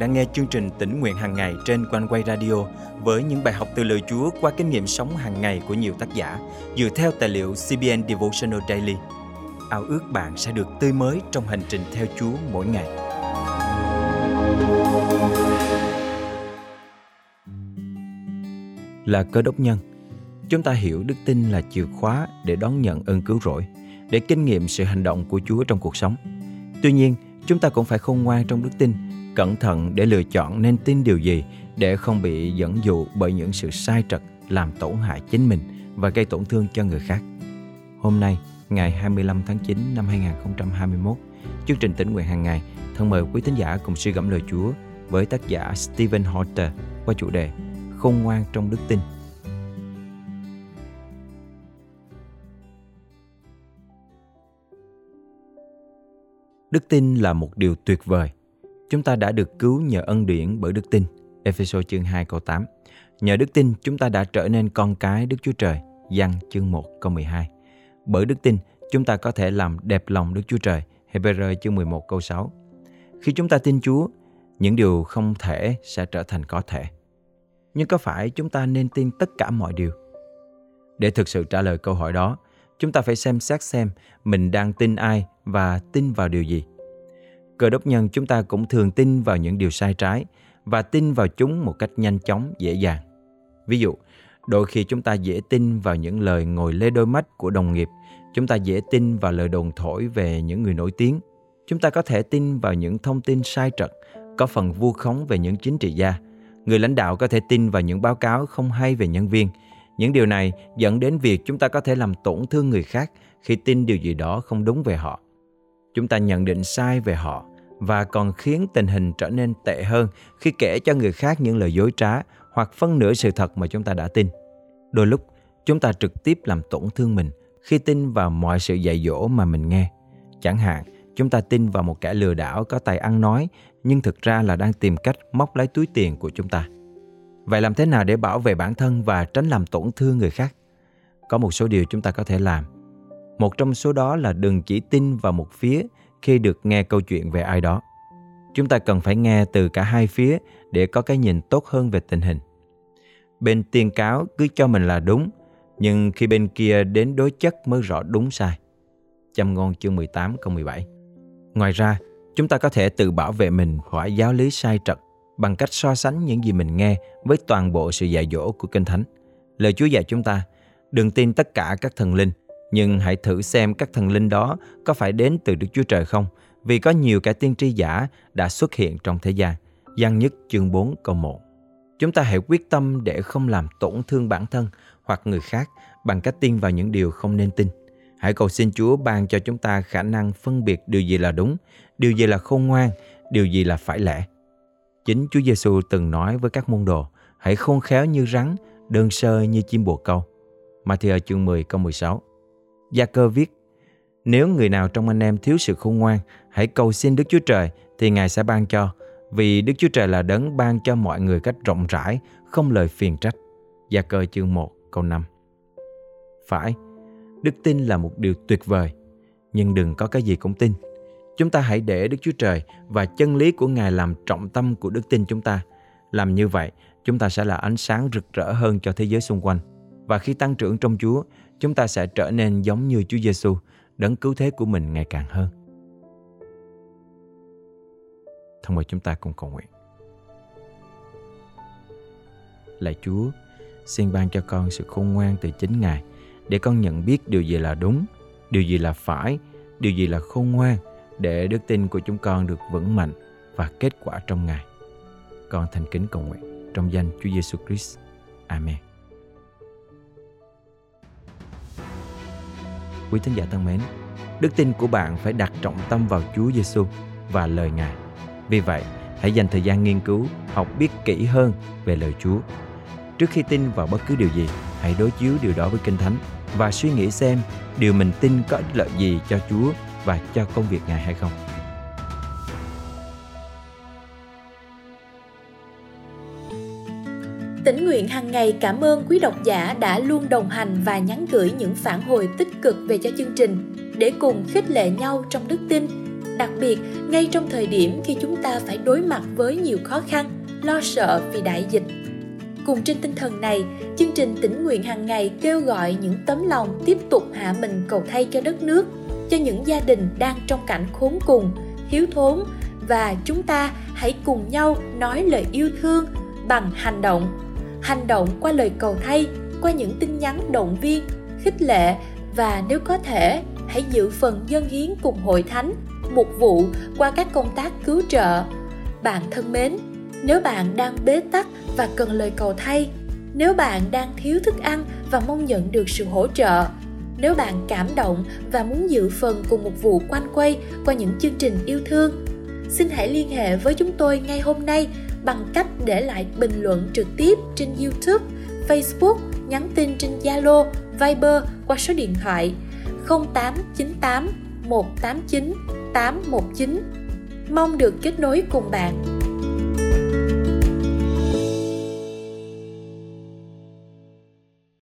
đang nghe chương trình tỉnh nguyện hàng ngày trên quanh quay radio với những bài học từ lời Chúa qua kinh nghiệm sống hàng ngày của nhiều tác giả dựa theo tài liệu CBN Devotional Daily. Ao ước bạn sẽ được tươi mới trong hành trình theo Chúa mỗi ngày. Là cơ đốc nhân, chúng ta hiểu đức tin là chìa khóa để đón nhận ơn cứu rỗi, để kinh nghiệm sự hành động của Chúa trong cuộc sống. Tuy nhiên, chúng ta cũng phải khôn ngoan trong đức tin cẩn thận để lựa chọn nên tin điều gì để không bị dẫn dụ bởi những sự sai trật làm tổn hại chính mình và gây tổn thương cho người khác. Hôm nay, ngày 25 tháng 9 năm 2021, chương trình tỉnh nguyện hàng ngày thân mời quý thính giả cùng suy gẫm lời Chúa với tác giả Stephen Horter qua chủ đề Khôn ngoan trong đức tin. Đức tin là một điều tuyệt vời Chúng ta đã được cứu nhờ ân điển bởi đức tin. Ephesos chương 2 câu 8. Nhờ đức tin, chúng ta đã trở nên con cái Đức Chúa Trời. Giăng chương 1 câu 12. Bởi đức tin, chúng ta có thể làm đẹp lòng Đức Chúa Trời. Hebrew chương 11 câu 6. Khi chúng ta tin Chúa, những điều không thể sẽ trở thành có thể. Nhưng có phải chúng ta nên tin tất cả mọi điều? Để thực sự trả lời câu hỏi đó, chúng ta phải xem xét xem mình đang tin ai và tin vào điều gì cơ đốc nhân chúng ta cũng thường tin vào những điều sai trái và tin vào chúng một cách nhanh chóng, dễ dàng. Ví dụ, đôi khi chúng ta dễ tin vào những lời ngồi lê đôi mắt của đồng nghiệp, chúng ta dễ tin vào lời đồn thổi về những người nổi tiếng. Chúng ta có thể tin vào những thông tin sai trật, có phần vu khống về những chính trị gia. Người lãnh đạo có thể tin vào những báo cáo không hay về nhân viên. Những điều này dẫn đến việc chúng ta có thể làm tổn thương người khác khi tin điều gì đó không đúng về họ. Chúng ta nhận định sai về họ và còn khiến tình hình trở nên tệ hơn khi kể cho người khác những lời dối trá hoặc phân nửa sự thật mà chúng ta đã tin. Đôi lúc, chúng ta trực tiếp làm tổn thương mình khi tin vào mọi sự dạy dỗ mà mình nghe. Chẳng hạn, chúng ta tin vào một kẻ lừa đảo có tài ăn nói nhưng thực ra là đang tìm cách móc lấy túi tiền của chúng ta. Vậy làm thế nào để bảo vệ bản thân và tránh làm tổn thương người khác? Có một số điều chúng ta có thể làm. Một trong số đó là đừng chỉ tin vào một phía khi được nghe câu chuyện về ai đó. Chúng ta cần phải nghe từ cả hai phía để có cái nhìn tốt hơn về tình hình. Bên tiên cáo cứ cho mình là đúng, nhưng khi bên kia đến đối chất mới rõ đúng sai. Châm ngôn chương 18 câu 17 Ngoài ra, chúng ta có thể tự bảo vệ mình khỏi giáo lý sai trật bằng cách so sánh những gì mình nghe với toàn bộ sự dạy dỗ của Kinh Thánh. Lời Chúa dạy chúng ta, đừng tin tất cả các thần linh, nhưng hãy thử xem các thần linh đó có phải đến từ Đức Chúa Trời không, vì có nhiều kẻ tiên tri giả đã xuất hiện trong thế gian. Giăng nhất chương 4 câu 1 Chúng ta hãy quyết tâm để không làm tổn thương bản thân hoặc người khác bằng cách tin vào những điều không nên tin. Hãy cầu xin Chúa ban cho chúng ta khả năng phân biệt điều gì là đúng, điều gì là khôn ngoan, điều gì là phải lẽ. Chính Chúa Giêsu từng nói với các môn đồ, hãy khôn khéo như rắn, đơn sơ như chim bồ câu. Matthew chương 10 câu 16 Gia cơ viết, nếu người nào trong anh em thiếu sự khôn ngoan, hãy cầu xin Đức Chúa Trời thì Ngài sẽ ban cho, vì Đức Chúa Trời là đấng ban cho mọi người cách rộng rãi, không lời phiền trách. Gia cơ chương 1 câu 5 Phải, đức tin là một điều tuyệt vời, nhưng đừng có cái gì cũng tin. Chúng ta hãy để Đức Chúa Trời và chân lý của Ngài làm trọng tâm của đức tin chúng ta. Làm như vậy, chúng ta sẽ là ánh sáng rực rỡ hơn cho thế giới xung quanh. Và khi tăng trưởng trong Chúa, chúng ta sẽ trở nên giống như Chúa Giêsu, đấng cứu thế của mình ngày càng hơn. Thông mời chúng ta cùng cầu nguyện. Lạy Chúa, xin ban cho con sự khôn ngoan từ chính Ngài để con nhận biết điều gì là đúng, điều gì là phải, điều gì là khôn ngoan để đức tin của chúng con được vững mạnh và kết quả trong Ngài. Con thành kính cầu nguyện trong danh Chúa Giêsu Christ. Amen. Quý thính giả thân mến, đức tin của bạn phải đặt trọng tâm vào Chúa Giêsu và lời Ngài. Vì vậy, hãy dành thời gian nghiên cứu, học biết kỹ hơn về lời Chúa. Trước khi tin vào bất cứ điều gì, hãy đối chiếu điều đó với Kinh Thánh và suy nghĩ xem điều mình tin có ích lợi gì cho Chúa và cho công việc Ngài hay không. Tỉnh nguyện hàng ngày cảm ơn quý độc giả đã luôn đồng hành và nhắn gửi những phản hồi tích cực về cho chương trình để cùng khích lệ nhau trong đức tin đặc biệt ngay trong thời điểm khi chúng ta phải đối mặt với nhiều khó khăn, lo sợ vì đại dịch. Cùng trên tinh thần này, chương trình tỉnh nguyện hàng ngày kêu gọi những tấm lòng tiếp tục hạ mình cầu thay cho đất nước, cho những gia đình đang trong cảnh khốn cùng, thiếu thốn và chúng ta hãy cùng nhau nói lời yêu thương bằng hành động. Hành động qua lời cầu thay, qua những tin nhắn động viên, khích lệ và nếu có thể hãy giữ phần dân hiến cùng hội thánh mục vụ qua các công tác cứu trợ. Bạn thân mến nếu bạn đang bế tắc và cần lời cầu thay nếu bạn đang thiếu thức ăn và mong nhận được sự hỗ trợ nếu bạn cảm động và muốn dự phần cùng một vụ quanh quay qua những chương trình yêu thương xin hãy liên hệ với chúng tôi ngay hôm nay bằng cách để lại bình luận trực tiếp trên youtube, facebook, nhắn tin trên zalo, viber qua số điện thoại 0898 189 819. Mong được kết nối cùng bạn